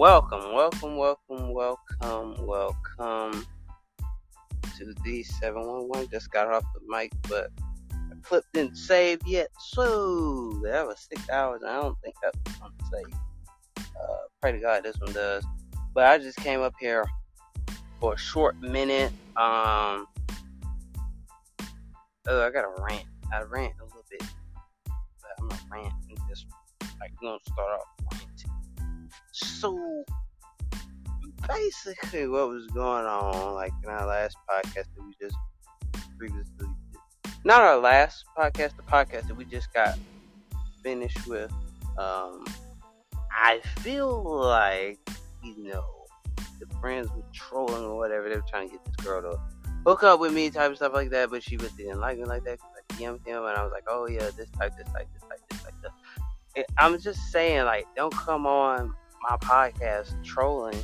Welcome, welcome, welcome, welcome, welcome to D711. Just got off the mic, but the clip didn't save yet. So that was six hours. I don't think that was going to save. Uh, pray to God this one does. But I just came up here for a short minute. Um, oh, I got a rant. I rant a little bit, but I'm gonna rant and just like gonna start off. So basically, what was going on, like in our last podcast that we just previously, not our last podcast, the podcast that we just got finished with. Um, I feel like you know the friends were trolling or whatever. They were trying to get this girl to hook up with me, type of stuff like that. But she really didn't like me like that. I DM'd him and I was like, oh yeah, this type, this type, this type, this type. This. I'm just saying, like, don't come on my podcast trolling.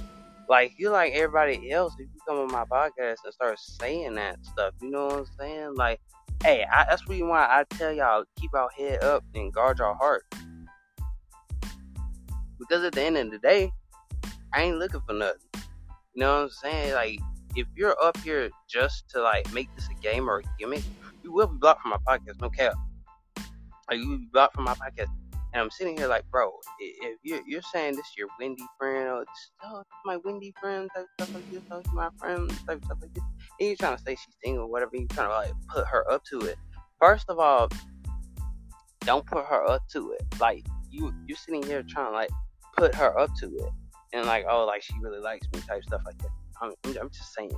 Like you like everybody else, if you come on my podcast and start saying that stuff, you know what I'm saying? Like, hey, I, that's reason why I tell y'all keep our head up and guard your heart. Because at the end of the day, I ain't looking for nothing. You know what I'm saying? Like, if you're up here just to like make this a game or a gimmick, you will be blocked from my podcast. No cap. Like, you will be blocked from my podcast. And I'm sitting here like, bro, if you're, you're saying this your Wendy friend or oh, my Wendy friend type stuff like this, oh, my friend type stuff like this, and you're trying to say she's single whatever, you're trying to like put her up to it. First of all, don't put her up to it. Like you, you're sitting here trying to like put her up to it, and like, oh, like she really likes me type stuff like that. I'm, I'm just saying,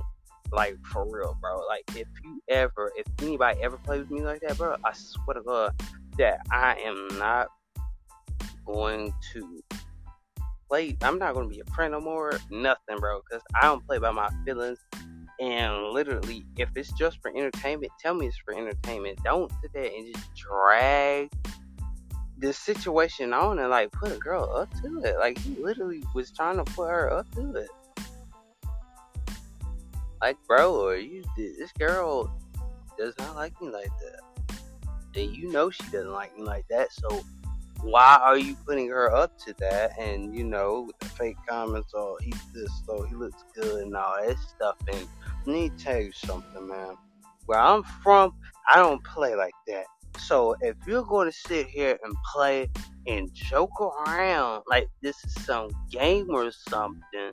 like for real, bro. Like if you ever, if anybody ever plays with me like that, bro, I swear to God that I am not going to play. I'm not going to be a friend no more. Nothing, bro. Because I don't play by my feelings. And literally, if it's just for entertainment, tell me it's for entertainment. Don't sit there and just drag the situation on and like put a girl up to it. Like he literally was trying to put her up to it. Like, bro, or you this girl does not like me like that. And you know she doesn't like me like that, so why are you putting her up to that? And you know, with the fake comments, oh, he's this, so he looks good and all that stuff. And let me tell you something, man. Where I'm from, I don't play like that. So if you're going to sit here and play and joke around like this is some game or something,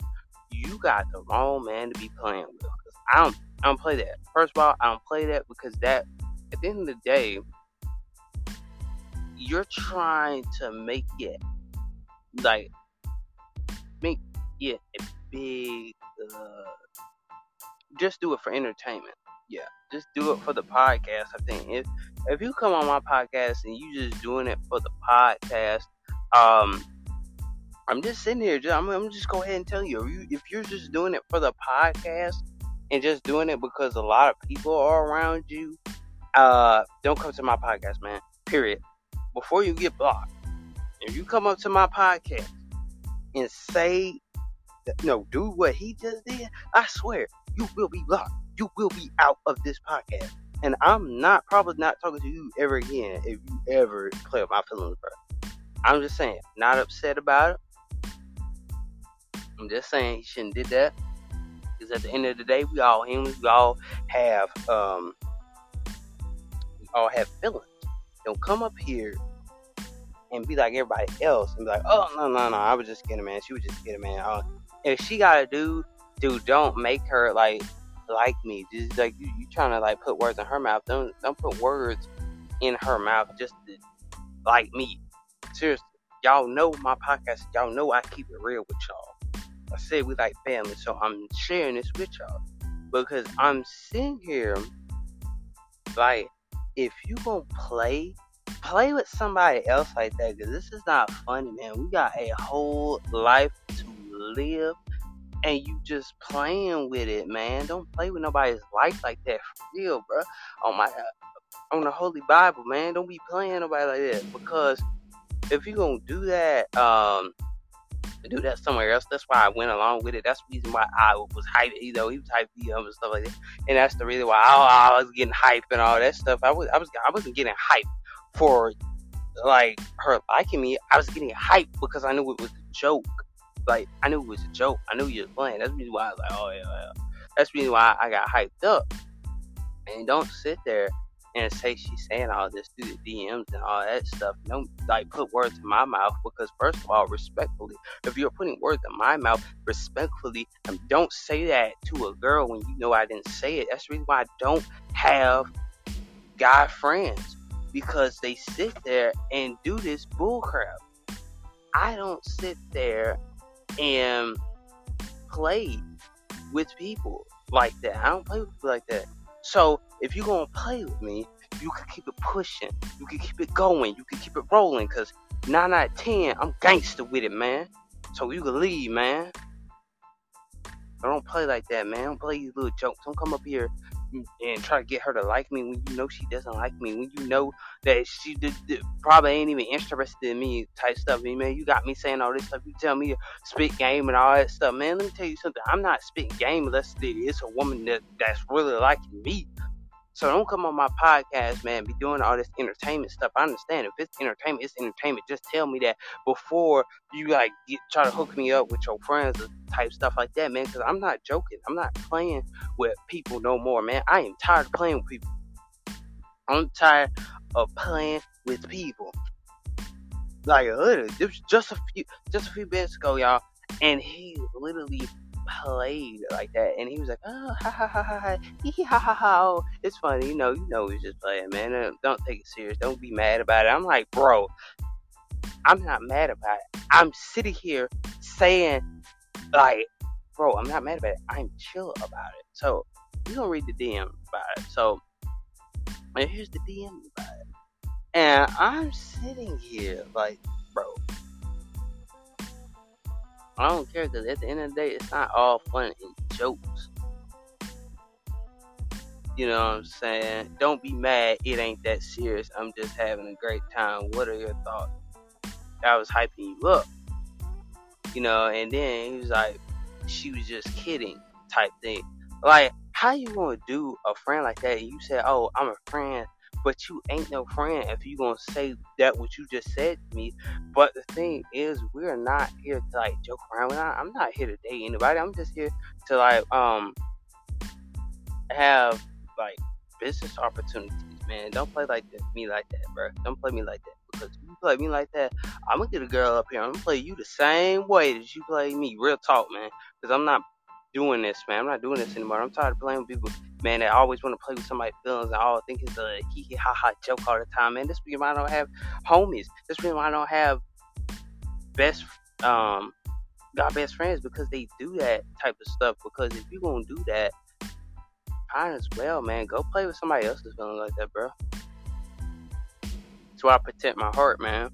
you got the wrong man to be playing with. I don't, I don't play that. First of all, I don't play that because that, at the end of the day, you're trying to make it like make it a big. Uh, just do it for entertainment. Yeah, just do it for the podcast. I think if if you come on my podcast and you just doing it for the podcast, um, I'm just sitting here. Just, I'm, I'm just go ahead and tell you if, you if you're just doing it for the podcast and just doing it because a lot of people are around you, uh, don't come to my podcast, man. Period. Before you get blocked, if you come up to my podcast and say, no, do what he just did, I swear you will be blocked. You will be out of this podcast. And I'm not probably not talking to you ever again if you ever play with my feelings, bro. I'm just saying, not upset about it. I'm just saying he shouldn't did that. Because at the end of the day, we all humans. We all have um, we all have feelings. Don't come up here and be like everybody else and be like, oh no no no, I was just kidding, man. She was just kidding, man. Uh, if she got a dude, dude, don't make her like like me. Just like you, you trying to like put words in her mouth. Don't don't put words in her mouth just to, like me. Seriously, y'all know my podcast. Y'all know I keep it real with y'all. I said we like family, so I'm sharing this with y'all because I'm sitting here like if you gonna play play with somebody else like that because this is not funny man we got a whole life to live and you just playing with it, man. Don't play with nobody's life like that for real, bro. On my on the Holy Bible, man. Don't be playing nobody like that because if you're gonna do that, um, do that somewhere else. That's why I went along with it. That's the reason why I was hyped. You know, he was hyped you and stuff like that, and that's the reason why I, I was getting hyped and all that stuff. I was, I was, I wasn't getting hyped for like her liking me. I was getting hyped because I knew it was a joke. like I knew it was a joke. I knew you was playing. That's the reason why I was like, oh yeah, yeah. That's the reason why I got hyped up. And don't sit there and say she's saying all this through the DMs and all that stuff. Don't like put words in my mouth because first of all, respectfully, if you're putting words in my mouth, respectfully, um, don't say that to a girl when you know I didn't say it. That's the reason why I don't have guy friends because they sit there and do this bullcrap. I don't sit there and play with people like that. I don't play with people like that. So if you're gonna play with me, you can keep it pushing. You can keep it going. You can keep it rolling. Cause nine out of ten, I'm gangster with it, man. So you can leave, man. I don't play like that, man. Don't play these little jokes. Don't come up here and try to get her to like me when you know she doesn't like me. When you know that she probably ain't even interested in me, type stuff. And man, you got me saying all this stuff. You tell me to spit game and all that stuff, man. Let me tell you something. I'm not spitting game unless it's a woman that that's really liking me. So don't come on my podcast, man, be doing all this entertainment stuff. I understand if it's entertainment, it's entertainment. Just tell me that before you like get, try to hook me up with your friends or type stuff like that, man. Because I'm not joking. I'm not playing with people no more, man. I am tired of playing with people. I'm tired of playing with people. Like literally, just a few, just a few minutes ago, y'all, and he literally played like that, and he was like, "Oh, ha ha ha ha ha, hee ha ha ha." Oh, it's funny, you know, you know, he's just playing, man. Uh, don't take it serious. Don't be mad about it. I'm like, bro, I'm not mad about it. I'm sitting here saying, like, bro, I'm not mad about it. I'm chill about it. So you gonna read the DM about it. So here's the DM about it, and I'm sitting here like, bro I don't care because at the end of the day, it's not all fun and jokes. You know what I'm saying? Don't be mad. It ain't that serious. I'm just having a great time. What are your thoughts? I was hyping you up. You know, and then he was like, she was just kidding type thing. Like, how you gonna do a friend like that? You said, oh, I'm a friend but you ain't no friend if you gonna say that what you just said to me. But the thing is, we're not here to like joke around. Not, I'm not here to date anybody. I'm just here to like um have like business opportunities, man. Don't play like me like that, bro. Don't play me like that. Because if you play me like that, I'm gonna get a girl up here. I'm gonna play you the same way that you play me. Real talk, man. Because I'm not doing this, man. I'm not doing this anymore. I'm tired of playing with people, man, that always want to play with somebody's feelings and all think it's a hee hee ha ha joke all the time, man. This reason why I don't have homies. This reason why I don't have best um got best friends because they do that type of stuff. Because if you gonna do that, might as well, man, go play with somebody else's feeling like that, bro. That's why I protect my heart, man.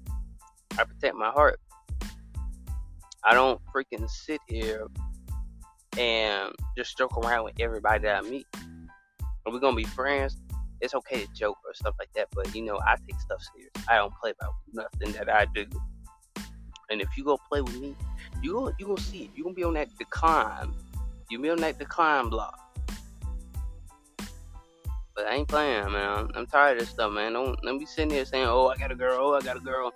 I protect my heart. I don't freaking sit here and just joke around with everybody that I meet. And we're gonna be friends. It's okay to joke or stuff like that, but you know, I take stuff serious. I don't play about nothing that I do. And if you go play with me, you gonna you gonna see it. You gonna be on that decline. You be on that decline block. But I ain't playing, man. I'm tired of this stuff, man. Don't let me sitting here saying, "Oh, I got a girl. Oh, I got a girl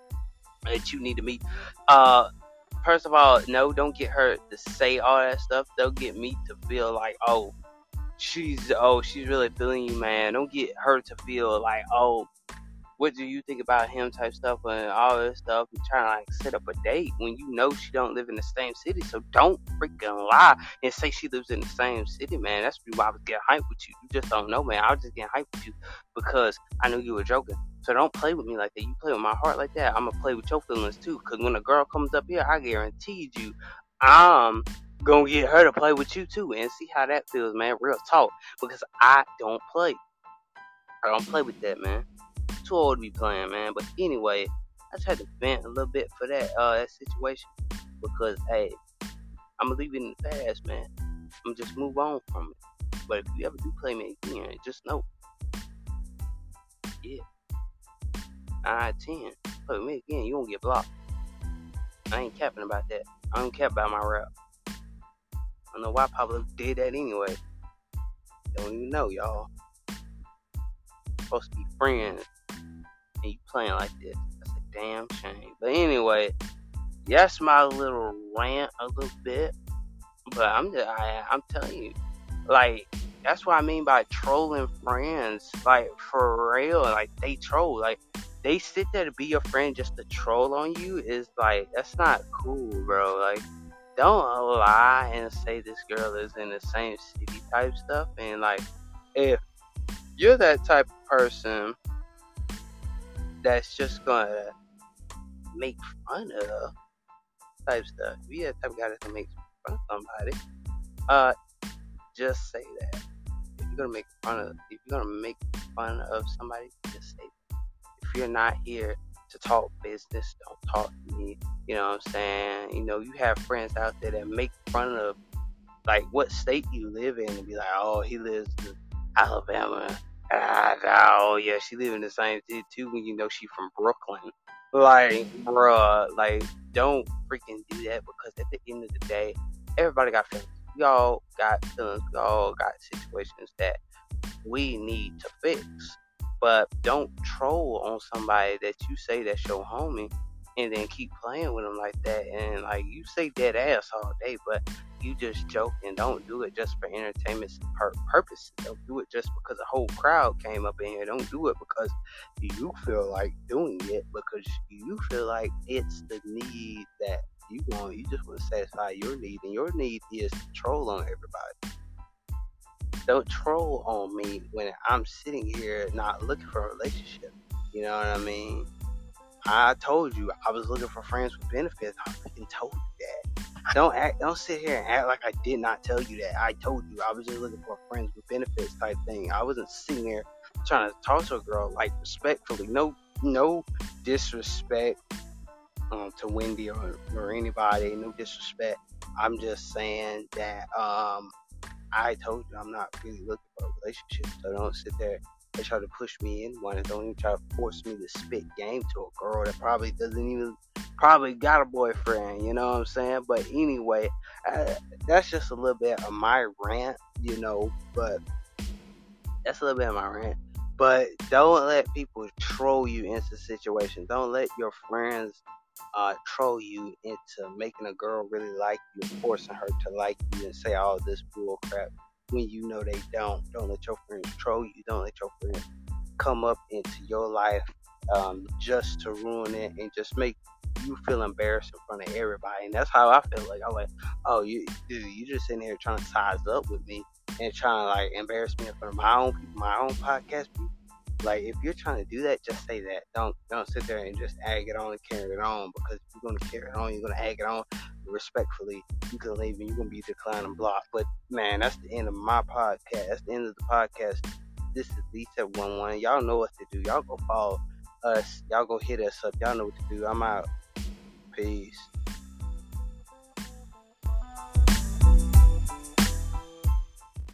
that you need to meet." Uh, first of all, no, don't get her to say all that stuff. They'll get me to feel like, oh, she's oh, she's really feeling you, man. Don't get her to feel like, oh, what do you think about him type stuff and all this stuff and trying to like set up a date when you know she don't live in the same city. So don't freaking lie and say she lives in the same city, man. That's why I was getting hyped with you. You just don't know, man. I was just getting hyped with you because I knew you were joking. So don't play with me like that. You play with my heart like that, I'm gonna play with your feelings too. Cause when a girl comes up here, I guarantee you, I'm gonna get her to play with you too and see how that feels, man. Real talk. Because I don't play. I don't play with that, man. Too old to be playing, man. But anyway, I just had to vent a little bit for that uh that situation. Because hey, I'm gonna leave it in the past, man. I'm just move on from it. But if you ever do play me again, just know. Yeah. 9 10. Play with me again, you won't get blocked. I ain't capping about that. I don't care about my rap. I don't know why Pablo did that anyway. Don't even know, y'all. Supposed to be friends, and you playing like this. That's a damn shame. But anyway, That's my little rant a little bit, but I'm just, I, I'm telling you, like that's what I mean by trolling friends. Like for real, like they troll. Like they sit there to be your friend just to troll on you is like that's not cool, bro. Like don't lie and say this girl is in the same city type stuff. And like if you're that type of person that's just gonna make fun of type stuff. If you're that type of guy that's gonna make fun of somebody, uh, just say that. If you're gonna make fun of, if you're gonna make fun of somebody, just say that. You're not here to talk business, don't talk to me. You know what I'm saying? You know, you have friends out there that make fun of like what state you live in and be like, oh, he lives in Alabama. Ah, oh yeah, she live in the same city too when you know she from Brooklyn. Like, bruh, like don't freaking do that because at the end of the day, everybody got feelings. We all got feelings. We all got situations that we need to fix. But don't troll on somebody that you say that's your homie and then keep playing with them like that. And like you say dead ass all day, but you just joke and don't do it just for entertainment pur- purposes. Don't do it just because a whole crowd came up in here. Don't do it because you feel like doing it because you feel like it's the need that you want. You just want to satisfy your need, and your need is to troll on everybody. Don't troll on me when I'm sitting here not looking for a relationship. You know what I mean? I told you I was looking for friends with benefits. I freaking told you that. Don't act. Don't sit here and act like I did not tell you that. I told you I was just looking for friends with benefits type thing. I wasn't sitting here trying to talk to a girl like respectfully. No, no disrespect um, to Wendy or, or anybody. No disrespect. I'm just saying that um, I told you I'm not really looking for a relationship. So don't sit there and try to push me in one and don't even try to force me to spit game to a girl that probably doesn't even probably got a boyfriend, you know what I'm saying? But anyway, uh, that's just a little bit of my rant, you know, but that's a little bit of my rant. But don't let people troll you into situations. Don't let your friends uh, troll you into making a girl really like you, forcing her to like you and say all this bull crap when you know they don't. Don't let your friends troll you. Don't let your friends come up into your life um, just to ruin it and just make you feel embarrassed in front of everybody. And that's how I feel like I'm like, oh, you dude, you just in here trying to size up with me and trying to like embarrass me in front of my own people, my own podcast people. Like if you're trying to do that, just say that. Don't don't sit there and just egg it on and carry it on because you're gonna carry it on, you're gonna egg it on respectfully. You can leave and you're gonna be declined and blocked. But man, that's the end of my podcast. That's the end of the podcast. This is Lisa One One. Y'all know what to do. Y'all go follow us. Y'all go hit us up. Y'all know what to do. I'm out. Peace.